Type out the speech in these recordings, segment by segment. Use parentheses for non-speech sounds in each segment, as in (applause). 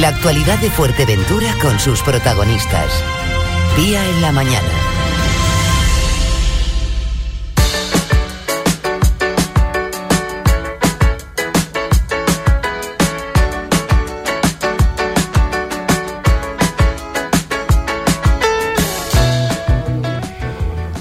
La actualidad de Fuerteventura con sus protagonistas. Día en la mañana.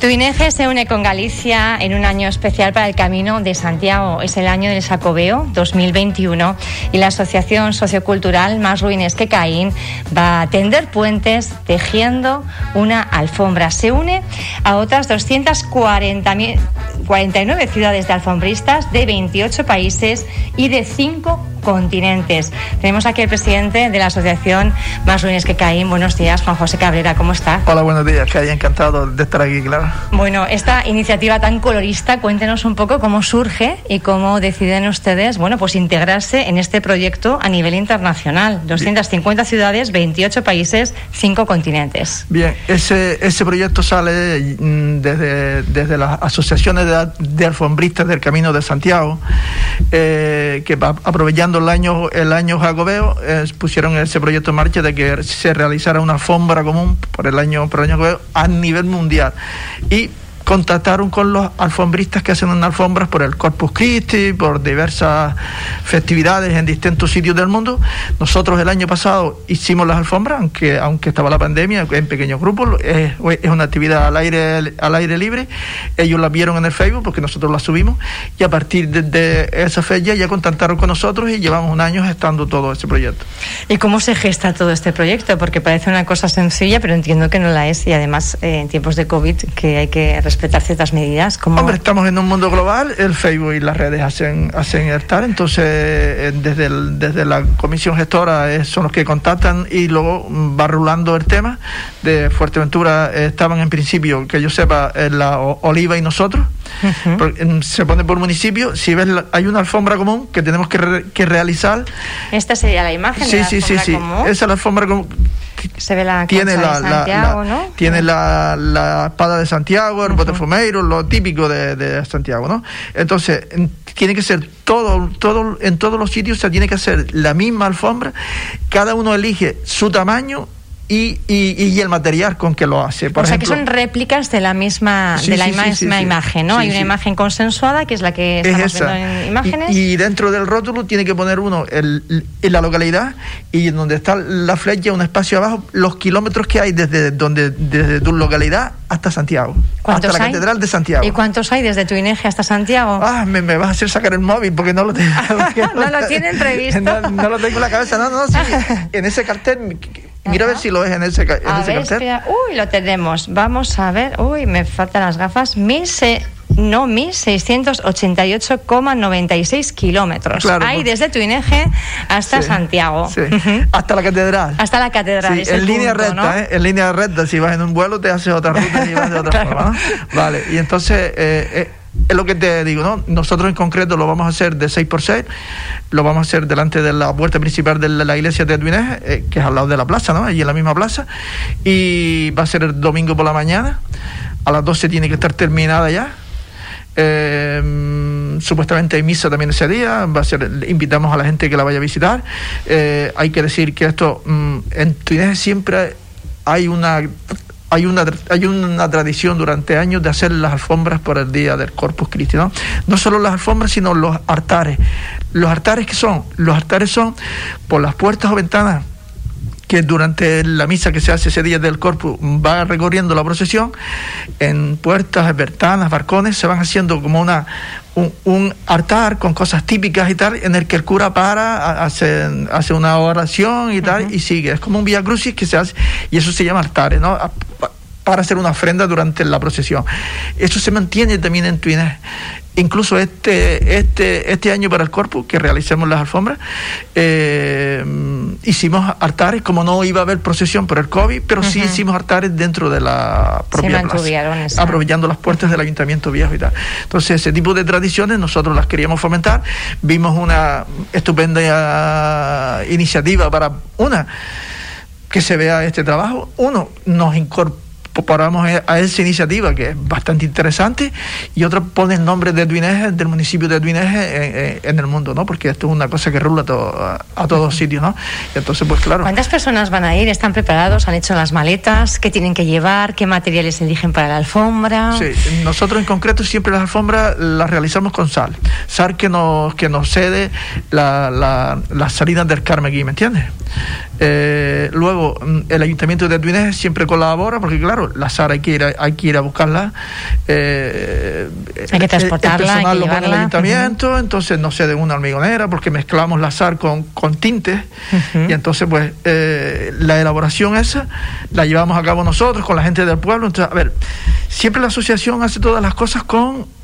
Tuineje se une con Galicia en un año especial para el Camino de Santiago. Es el año del Sacobeo 2021 y la Asociación Sociocultural Más Ruines que Caín va a tender puentes tejiendo una alfombra. Se une a otras 249 ciudades de alfombristas de 28 países y de 5 continentes. Tenemos aquí el presidente de la Asociación Más Ruines que Caín. Buenos días, Juan José Cabrera, ¿cómo está? Hola, buenos días, Caín, encantado de estar aquí, claro. Bueno, esta iniciativa tan colorista, cuéntenos un poco cómo surge y cómo deciden ustedes, bueno, pues integrarse en este proyecto a nivel internacional. 250 ciudades, 28 países, 5 continentes. Bien, ese, ese proyecto sale mm, desde, desde las asociaciones de, de alfombristas del Camino de Santiago, eh, que aprovechando el año, el año Jacobeo, pusieron ese proyecto en marcha de que se realizara una alfombra común por el año, por el año Jacobeo a nivel mundial. Y contactaron con los alfombristas que hacen alfombras por el Corpus Christi, por diversas festividades en distintos sitios del mundo. Nosotros el año pasado hicimos las alfombras, aunque, aunque estaba la pandemia, en pequeños grupos, es, una actividad al aire, al aire libre. Ellos la vieron en el Facebook porque nosotros la subimos y a partir de, esa fecha ya contactaron con nosotros y llevamos un año gestando todo ese proyecto. ¿Y cómo se gesta todo este proyecto? Porque parece una cosa sencilla, pero entiendo que no la es y además eh, en tiempos de COVID que hay que respetar ciertas medidas. como Hombre, estamos en un mundo global, el Facebook y las redes hacen, hacen estar, entonces eh, desde, el, desde la comisión gestora eh, son los que contactan y luego va rulando el tema. De Fuerteventura eh, estaban en principio, que yo sepa, la Oliva y nosotros. Uh -huh. En- se pone por municipio, si ves, la- hay una alfombra común que tenemos que, re- que realizar. Esta sería la imagen de Sí, la sí, sí, sí. común. Esa es la alfombra común. Se ve la tiene la, de la- Santiago, la- ¿no? tiene la, la espada de Santiago, el botafumeiro, lo típico de, de Santiago, ¿no? Entonces, en- tiene que ser todo, todo, en todos los sitios se tiene que hacer la misma alfombra, cada uno elige su tamaño y, y, y el material con que lo hace. Por o sea que son réplicas de la misma Sí, de la sí, misma sí, imagen, ¿no? Hay una imagen consensuada que es la que es estamos esa. viendo en imágenes. Y, y dentro del rótulo tiene que poner uno el, la localidad y en donde está la flecha, un espacio abajo, los kilómetros que hay desde donde desde tu localidad hasta Santiago, hasta ¿Cuántos la hay? catedral de Santiago. ¿Y cuántos hay desde Tuineje hasta Santiago? Ah, me, me vas a hacer sacar el móvil porque no lo (laughs) tengo. No lo tienen previsto. (laughs) No, no lo tengo en la cabeza. No, no, sí. (laughs) En ese cartel, mira a ver si lo ves en ese, en a ese ver, cartel. espera. Uy, lo tenemos. Vamos a ver. Uy, me faltan las gafas. Mil se... No, 1.688,96 kilómetros. Claro, Hay porque- desde Tuineje hasta Sí, Santiago. sí. Hasta la catedral. Hasta la catedral. Sí, es en línea punto, recta, ¿no? ¿eh? En línea recta. Si vas en un vuelo, te haces otra ruta y vas de otra (laughs) Claro. forma, ¿no? Vale, y entonces, eh, eh, es lo que te digo, ¿no? Nosotros en concreto lo vamos a hacer de 6 por 6 lo vamos a hacer delante de la puerta principal de la, iglesia de Tuineje, eh, que es al lado de la plaza, ¿no? Allí en la misma plaza, y va a ser el domingo por la mañana, a las 12 tiene que estar terminada ya. Eh, supuestamente hay misa también ese día, va a ser, invitamos a la gente que la vaya a visitar. Eh, hay que decir que esto mm, en Tuineje siempre hay una hay una hay una tradición durante años de hacer las alfombras por el día del Corpus Christi, ¿no? No solo las alfombras, sino los altares. Los altares que son, los altares son por las puertas o ventanas que durante la misa que se hace ese día del Corpus va recorriendo la procesión, en puertas, ventanas, balcones, se van haciendo como una un, un altar con cosas típicas y tal, en el que el cura para, a- hace, hace una oración y tal, y sigue. Es como un vía crucis que se hace, y eso se llama altares, ¿no? Para hacer una ofrenda durante la procesión. Eso se mantiene también en Tuineje. Incluso este, este, este año para el Corpus, que realicemos las alfombras, eh, hicimos altares, como no iba a haber procesión por el COVID, pero sí hicimos altares dentro de la propia plaza, aprovechando las puertas del ayuntamiento viejo y tal. Entonces, ese tipo de tradiciones nosotros las queríamos fomentar. Vimos una estupenda iniciativa para, una, que se vea este trabajo. Uno, nos incorporamos paramos a esa iniciativa que es bastante interesante y otra pone el nombre de Duineje, del municipio de Duineje en, el mundo, ¿no? Porque esto es una cosa que rula a, a, todos sitios, ¿no? Y entonces, pues claro. ¿Cuántas personas van a ir? ¿Están preparados? ¿Han hecho las maletas? ¿Qué tienen que llevar? ¿Qué materiales eligen para la alfombra? Sí, nosotros en concreto siempre las alfombras las realizamos con sal. Sal que nos, que nos cede la, la, las salinas del Carmen ¿me entiendes? Eh, luego, mm, el ayuntamiento de Tuinés siempre colabora, porque claro, la SAR hay que ir a, hay que ir a buscarla. Eh, hay que transportarla. El personal lo pone el ayuntamiento, entonces no sé de una hormigonera, porque mezclamos la SAR con, con tintes, y entonces, pues, eh, la elaboración esa la llevamos a cabo nosotros, con la gente del pueblo. Entonces, a ver, siempre la asociación hace todas las cosas con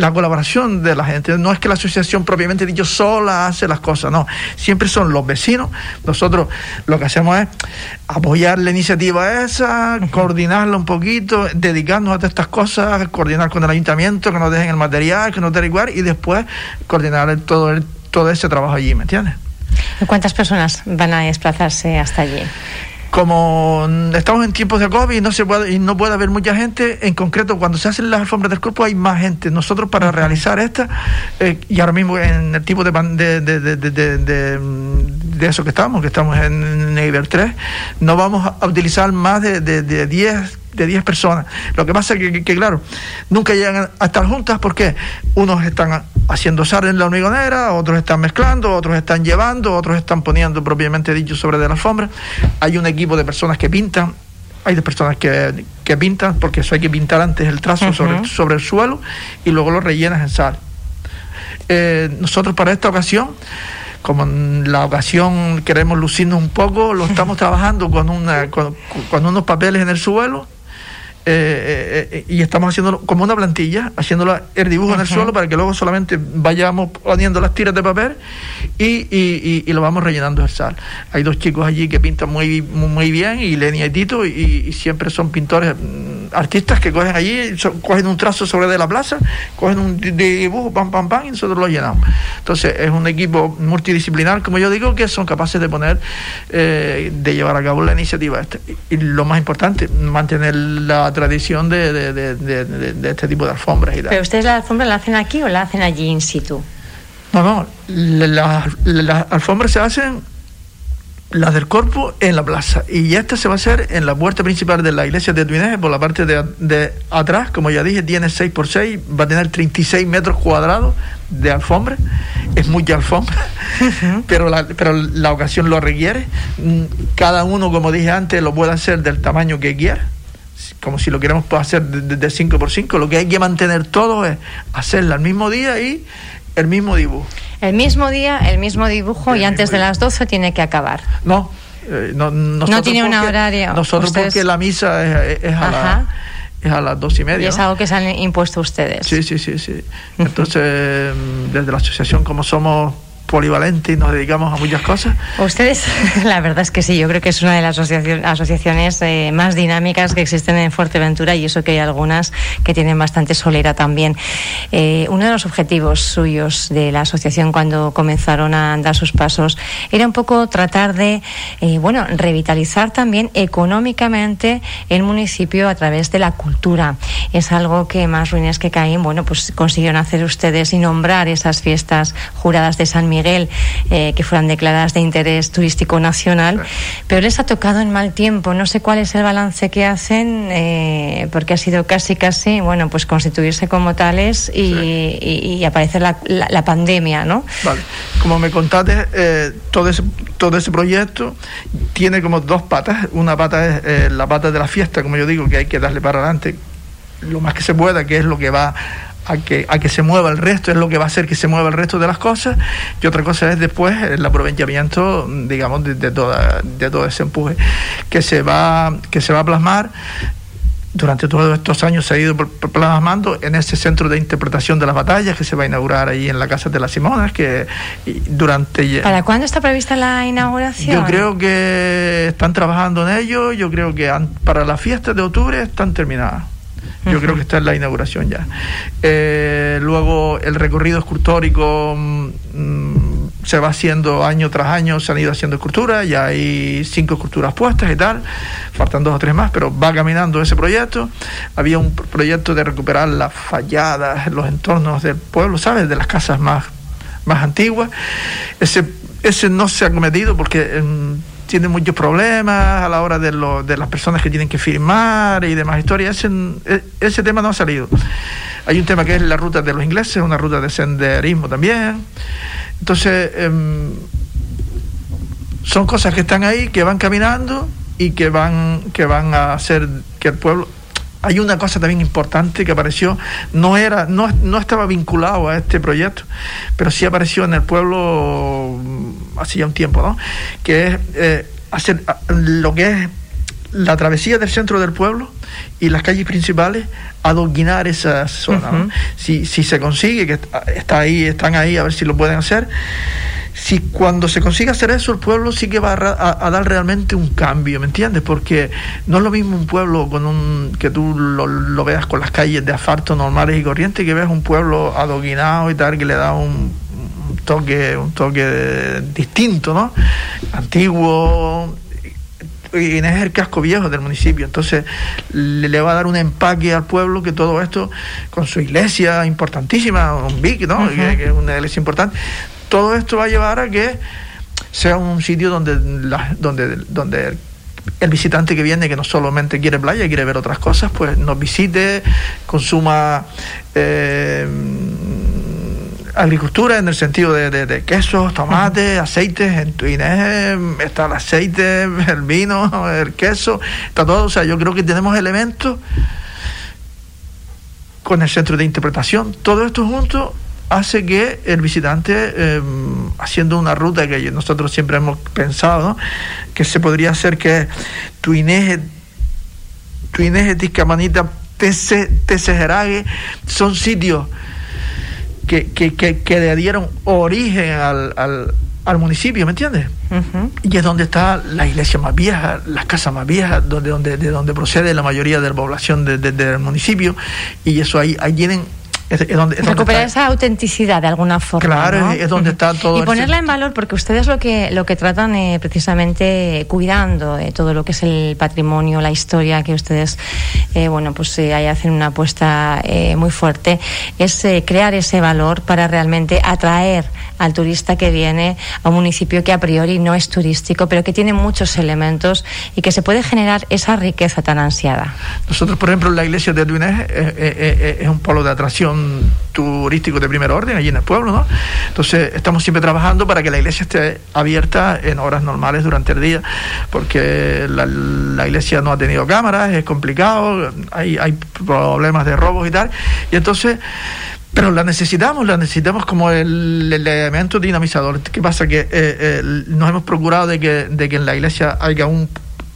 la colaboración de la gente. No es que la asociación propiamente dicho sola hace las cosas, no. Siempre son los vecinos. Nosotros lo que hacemos es apoyar la iniciativa esa, coordinarla un poquito, dedicarnos a todas estas cosas, coordinar con el ayuntamiento, que nos dejen el material, que nos den igual, y después coordinar todo, todo ese trabajo allí, ¿me entiendes? ¿Cuántas personas van a desplazarse hasta allí? Como estamos en tiempos de COVID y no se puede y no puede haber mucha gente, en concreto cuando se hacen las alfombras del cuerpo hay más gente. Nosotros para realizar esta eh, y ahora mismo en el tipo de de, de, de, de, eso que estamos, que estamos en Neighbor 3, no vamos a utilizar más de, de 10 de 10 personas. Lo que pasa es que, claro, nunca llegan a estar juntas porque unos están haciendo sal en la hormigonera, otros están mezclando, otros están llevando, otros están poniendo propiamente dicho sobre de la alfombra. Hay un equipo de personas que pintan, hay de personas que, que pintan, porque eso hay que pintar antes el trazo sobre, sobre el suelo y luego lo rellenas en sal. Eh, nosotros para esta ocasión como en la ocasión queremos lucirnos un poco, lo estamos (laughs) trabajando con, una, con unos papeles en el suelo eh, eh, y estamos haciendo como una plantilla, haciéndolo el dibujo en el suelo para que luego solamente vayamos poniendo las tiras de papel y, y, y, lo vamos rellenando el sal. Hay dos chicos allí que pintan muy, muy, bien, y Lenia y Tito, y, siempre son pintores, mm, artistas que cogen allí, cogen un trazo sobre de la plaza, cogen un dibujo, pam, pam, pam, y nosotros lo llenamos. Entonces es un equipo multidisciplinar, como yo digo, que son capaces de poner, eh, de llevar a cabo la iniciativa esta. Y lo más importante, mantener la tradición de, de, de, este tipo de alfombras. Y ¿Pero ustedes la alfombra la hacen aquí o la hacen allí in situ? No, no, las alfombras se hacen las del cuerpo en la plaza. Y esta se va a hacer en la puerta principal de la iglesia de Tuineje por la parte de, atrás, como ya dije, tiene 6 por 6 va a tener 36 metros cuadrados de alfombra, es mucha alfombra, (laughs) pero, la, pero la ocasión lo requiere, mm, cada uno, como dije antes, lo puede hacer del tamaño que quiera como si lo queremos hacer de 5 por 5 lo que hay que mantener todo es hacerla al mismo día y el mismo dibujo. El mismo día, el mismo dibujo y antes de las 12 tiene que acabar. No, eh, no, no tiene una horario. Nosotros porque la misa es, a, es a las dos y media. Y es algo que se han impuesto ustedes. Sí, sí, sí, sí. Entonces, desde la asociación, como somos polivalente y nos dedicamos a muchas cosas. Ustedes, (laughs) la verdad es que sí, yo creo que es una de las asociaciones eh, más dinámicas que existen en Fuerteventura y eso que hay algunas que tienen bastante solera también. Eh, uno de los objetivos suyos de la asociación cuando comenzaron a andar sus pasos era un poco tratar de, eh, bueno, revitalizar también económicamente el municipio a través de la cultura. Es algo que más ruines que caen, bueno, pues consiguieron hacer ustedes y nombrar esas fiestas juradas de San Miguel Miguel eh, que fueran declaradas de interés turístico nacional, pero les ha tocado en mal tiempo. No sé cuál es el balance que hacen, eh, porque ha sido casi, casi, bueno, pues constituirse como tales y, aparecer la, pandemia, ¿no? Vale. Como me contaste, eh, todo, ese, todo ese proyecto tiene como dos patas. Una pata es la pata de la fiesta, como yo digo, que hay que darle para adelante lo más que se pueda, que es lo que va a que, a que se mueva el resto, es lo que va a hacer que se mueva el resto de las cosas, y otra cosa es después el aprovechamiento, digamos, de, toda, de todo ese empuje que se va, que se va a plasmar durante todos estos años se ha ido plasmando en ese centro de interpretación de las batallas que se va a inaugurar ahí en la Casa de las Simonas, que durante... ¿Para cuándo está prevista la inauguración? Yo creo que están trabajando en ello, yo creo que para las fiestas de octubre están terminadas. Yo creo que está en la inauguración ya. Eh, luego el recorrido escultórico mm, se va haciendo año tras año, se han ido haciendo esculturas, ya hay cinco esculturas puestas y tal, faltan dos o tres más, pero va caminando ese proyecto. Había un proyecto de recuperar las falladas, los entornos del pueblo, ¿sabes? De las casas más, más antiguas. Ese, ese no se ha cometido porque... Em, tiene muchos problemas a la hora de, lo, de las personas que tienen que firmar y demás historias. Ese, e, ese tema no ha salido. Hay un tema que es la ruta de los ingleses, una ruta de senderismo también. Entonces, em, son cosas que están ahí, que van caminando y que van, que van a hacer que el pueblo... Hay una cosa también importante que apareció, no era, no, no estaba vinculado a este proyecto, pero sí apareció en el pueblo mm, hace ya un tiempo, ¿no? Que es eh, hacer lo que es la travesía del centro del pueblo y las calles principales adoquinar esa zona. si, si se consigue, que está ahí, están ahí, a ver si lo pueden hacer. Si cuando se consigue hacer eso, el pueblo sí que va a, dar realmente un cambio, ¿me entiendes? Porque no es lo mismo un pueblo con un que tú lo, veas con las calles de asfalto normales y corrientes, que veas un pueblo adoquinado y tal, que le da un, toque, un toque distinto, ¿no? Antiguo, y es el casco viejo del municipio, entonces le, va a dar un empaque al pueblo que todo esto, con su iglesia importantísima, un BIC, ¿no? que, es una iglesia importante, todo esto va a llevar a que sea un sitio donde, donde, donde el visitante que viene, que no solamente quiere playa, quiere ver otras cosas, pues nos visite, consuma eh, agricultura en el sentido de, quesos, tomates, aceites. En Tuinés está el aceite, el vino, el queso, está todo. O sea, yo creo que tenemos elementos con el centro de interpretación. Todo esto junto hace que el visitante, em, haciendo una ruta que nosotros siempre hemos pensado, que se podría hacer que Tuinés, Tuinés, Tiscamanita, Tesejerague, son sitios que, que, que, que le dieron origen al, al, al municipio, ¿me entiendes? Y es donde está la iglesia más vieja, las casas más viejas, donde, donde, de donde procede la mayoría de la población del municipio, y eso ahí, ahí tienen recuperar esa autenticidad de alguna forma. Claro, es donde está todo. Y ponerla en valor, porque ustedes lo que lo que tratan eh, precisamente cuidando eh, todo lo que es el patrimonio, la historia que ustedes, eh, bueno, pues ahí hacen una apuesta muy fuerte, es crear ese valor para realmente atraer al turista que viene a un municipio que a priori no es turístico, pero que tiene muchos elementos y que se puede generar esa riqueza tan ansiada. Nosotros, por ejemplo, la iglesia de Duinés es un polo de atracción turístico de primer orden allí en el pueblo, ¿no? Entonces estamos siempre trabajando para que la iglesia esté abierta en horas normales durante el día, porque la, iglesia no ha tenido cámaras, es complicado, hay, hay problemas de robos y tal, y entonces pero la necesitamos, la necesitamos como el, elemento dinamizador. ¿Qué pasa? Que eh, eh, nos hemos procurado de que, de que en la iglesia haya un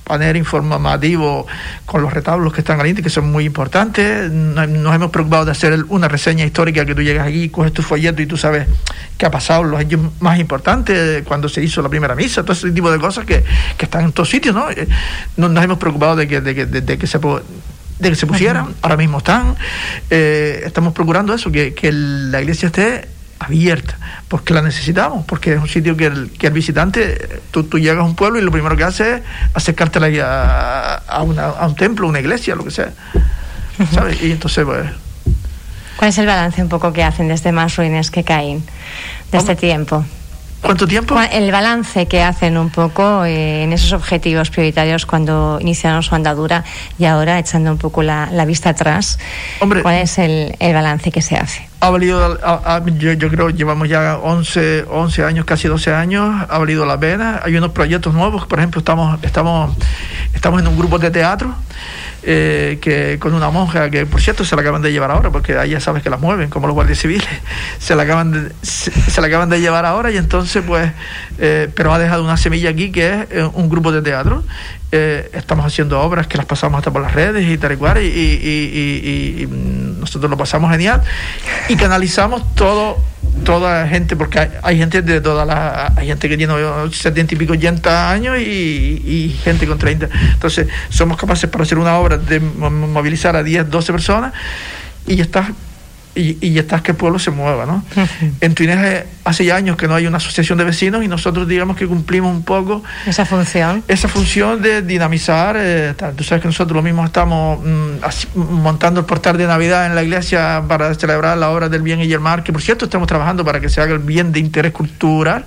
panel informativo con los retablos que están al que son muy importantes. Nos hemos preocupado de hacer una reseña histórica que tú llegas aquí, coges tu folleto y tú sabes qué ha pasado, los hechos más importantes cuando se hizo la primera misa, todo ese tipo de cosas que, que están en todos sitios, ¿no? Eh, nos, hemos preocupado de que, de que, de, que se de que se pusieran, ahora mismo están, eh, estamos procurando eso, que, que la iglesia esté abierta, porque la necesitamos, porque es un sitio que el, que el visitante, tú, tú llegas a un pueblo y lo primero que hace es acercarte a, a, una, a un templo, una iglesia, lo que sea. ¿Sabes? Y entonces, pues... ¿Cuál es el balance un poco que hacen desde más ruines que caen de este tiempo? ¿Cuánto tiempo? El balance que hacen un poco eh, en esos objetivos prioritarios cuando iniciaron su andadura y ahora echando un poco la, vista atrás. Hombre, ¿Cuál es el, el, balance que se hace? Ha valido, yo, yo, creo llevamos ya 11, 11 años, casi 12 años, ha valido la pena. Hay unos proyectos nuevos, por ejemplo, estamos, estamos, estamos en un grupo de teatro eh, que con una monja que por cierto se la acaban de llevar ahora porque ahí ya sabes que la mueven como los guardias civiles. (laughs) Se la acaban de, se, la acaban de llevar ahora y entonces pues eh, pero ha dejado una semilla aquí que es eh, un grupo de teatro. Estamos haciendo obras que las pasamos hasta por las redes y tal y cual y, y nosotros lo pasamos genial. Y canalizamos todo toda gente, porque hay, gente de todas las. Hay gente que tiene 70 y pico, 80 años y, gente con 30. Entonces, somos capaces para hacer una obra de movilizar a 10, 12 personas y ya está y, y estás que el pueblo se mueva, ¿no? (laughs) En Tuineje hace ya años que no hay una asociación de vecinos y nosotros digamos que cumplimos un poco esa función. Esa función de dinamizar, eh, tú sabes que nosotros lo mismo estamos mm, montando el portal de Navidad en la iglesia para celebrar la obra del bien y el mar, que por cierto estamos trabajando para que se haga el bien de interés cultural.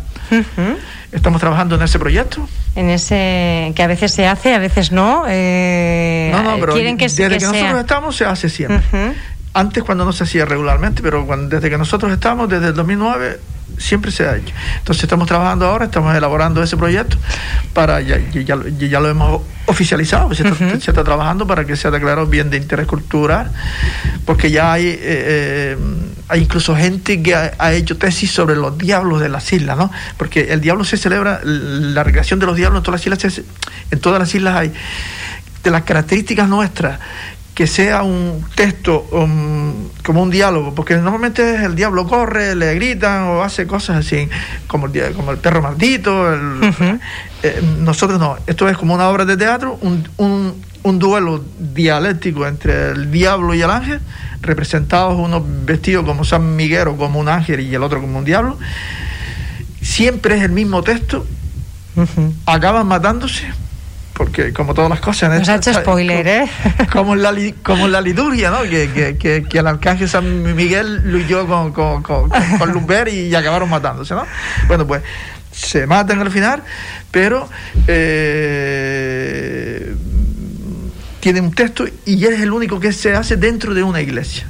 Estamos trabajando en ese proyecto. En ese que a veces se hace, a veces no. Eh, no, no, pero quieren que, desde que, nosotros estamos se hace siempre. Antes cuando no se hacía regularmente, pero cuando, desde que nosotros estamos, desde el 2009, siempre se ha hecho. Entonces estamos trabajando ahora, estamos elaborando ese proyecto para, ya, ya, ya lo hemos oficializado, se, está, trabajando para que sea declarado bien de interés cultural, porque ya hay, eh, eh, hay incluso gente que ha, hecho tesis sobre los diablos de las islas, ¿no? Porque el diablo se celebra, la recreación de los diablos en todas las islas, en todas las islas hay de las características nuestras que sea un texto um, como un diálogo, porque normalmente el diablo corre, le gritan o hace cosas así, como el, como el perro maldito. Eh, nosotros no, esto es como una obra de teatro, un, un, un, duelo dialéctico entre el diablo y el ángel, representados uno vestido como San Miguel o como un ángel y el otro como un diablo. Siempre es el mismo texto, acaban matándose porque como todas las cosas... Nos ha hecho spoiler, ¿eh? Como en la, como la liturgia, ¿no? Que, que, que, el arcángel San Miguel luchó con, con, con, con Lumber y, acabaron matándose, ¿no? Bueno, pues se matan al final, pero eh, tiene un texto y es el único que se hace dentro de una iglesia.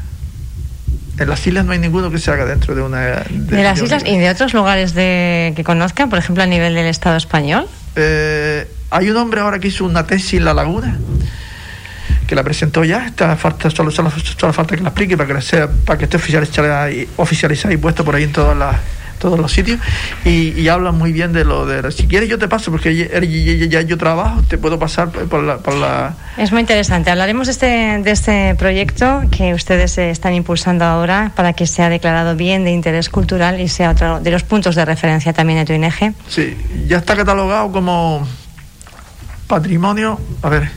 En las islas no hay ninguno que se haga dentro de una... ¿De, las islas y de otros lugares de, que conozcan, por ejemplo, a nivel del Estado español? Eh, hay un hombre ahora que hizo una tesis en La Laguna, que la presentó ya, está falta, solo, solo, falta que la explique para que, sea, para que esté oficializada y, oficializada y puesta por ahí en todas las todos los sitios. Y, hablan muy bien de lo de si quieres yo te paso porque ya, yo trabajo te puedo pasar por la, por la, es muy interesante. Hablaremos de este de este proyecto que ustedes están impulsando ahora para que sea declarado bien de interés cultural y sea otro de los puntos de referencia también de tu INEG sí ya está catalogado como patrimonio, a ver,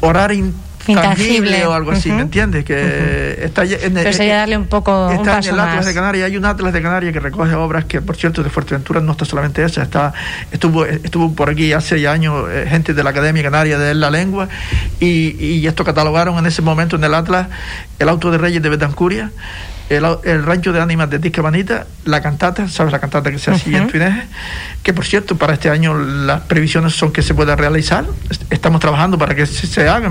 orar intangible. o algo así, ¿me entiendes? Que está en, Pero sería darle un poco está un en el Atlas de Canarias, hay un Atlas de Canarias que recoge obras que, por cierto, de Fuerteventura no está solamente esa, está estuvo estuvo por aquí hace ya años eh, gente de la Academia Canaria de la Lengua y, y esto catalogaron en ese momento en el Atlas el auto de Reyes de Betancuria el, rancho de ánimas de Tiscabanita, la cantata, ¿sabes la cantata que se hacía en Tuineje? Que por cierto, para este año las previsiones son que se pueda realizar. Estamos trabajando para que se, haga,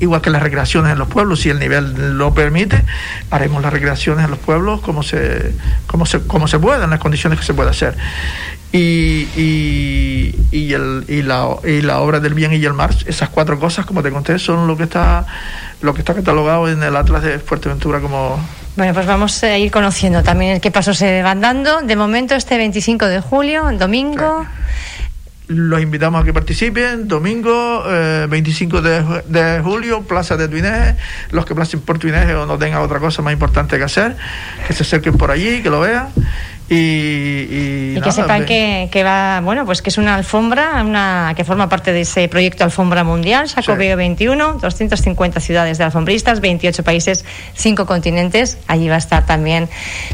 igual que las recreaciones en los pueblos, si el nivel lo permite, haremos las recreaciones en los pueblos como se, como se, como se pueda, en las condiciones que se pueda hacer. Y, y, y, el, y, la, y la obra del bien y el mar, esas cuatro cosas, como te conté, son lo que está, lo que está catalogado en el Atlas de Fuerteventura como bueno, pues vamos a ir conociendo también qué pasos se van dando. De momento, este 25 de julio, el domingo. Los invitamos a que participen. Domingo, 25 eh, de, julio, Plaza de Tuineje. Los que pasen por Tuineje o no tengan otra cosa más importante que hacer, que se acerquen por allí, que lo vean. Y, que sepan que, que, va, bueno, pues que es una alfombra, una que forma parte de ese proyecto Alfombra Mundial, Sacobeo 21, 250 ciudades de alfombristas, 28 países, 5 continentes. Allí va a estar también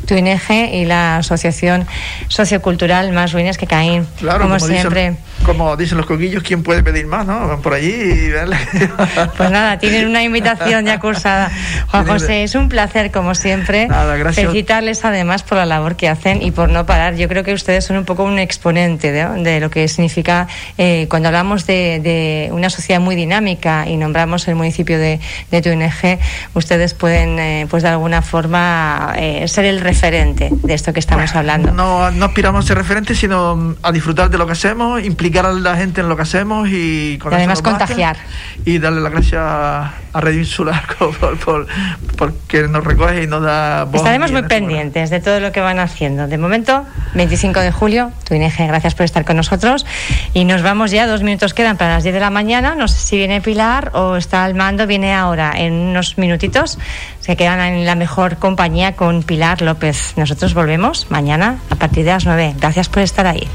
Tuineje y la Asociación Sociocultural Más Ruines que Caín. Claro, como, siempre. como dicen los coquillos, ¿quién puede pedir más? ¿no? Van por allí y (laughs) Pues nada, tienen una invitación ya cursada. (laughs) Juan José, es un placer, como siempre, nada, felicitarles además por la labor que hacen y por no parar. Yo creo que ustedes son un poco un exponente de, lo que significa eh, cuando hablamos de, una sociedad muy dinámica y nombramos el municipio de, de TUNG, ustedes pueden, eh, pues de alguna forma, eh, ser el referente de esto que estamos hablando. No, no aspiramos a ser referentes, sino a disfrutar de lo que hacemos, implicar a la gente en lo que hacemos y, con además contagiar. Y darle las gracias a Red Insular (laughs) por, por, porque nos recoge y nos da voz. Estaremos muy pendientes de todo lo que van haciendo de momento, 25 de julio, tu ING, gracias por estar con nosotros. Y nos vamos ya, dos minutos quedan para las 10 de la mañana. No sé si viene Pilar o está al mando, viene ahora en unos minutitos. Se quedan en la mejor compañía con Pilar López. Nosotros volvemos mañana a partir de las 9. Gracias por estar ahí.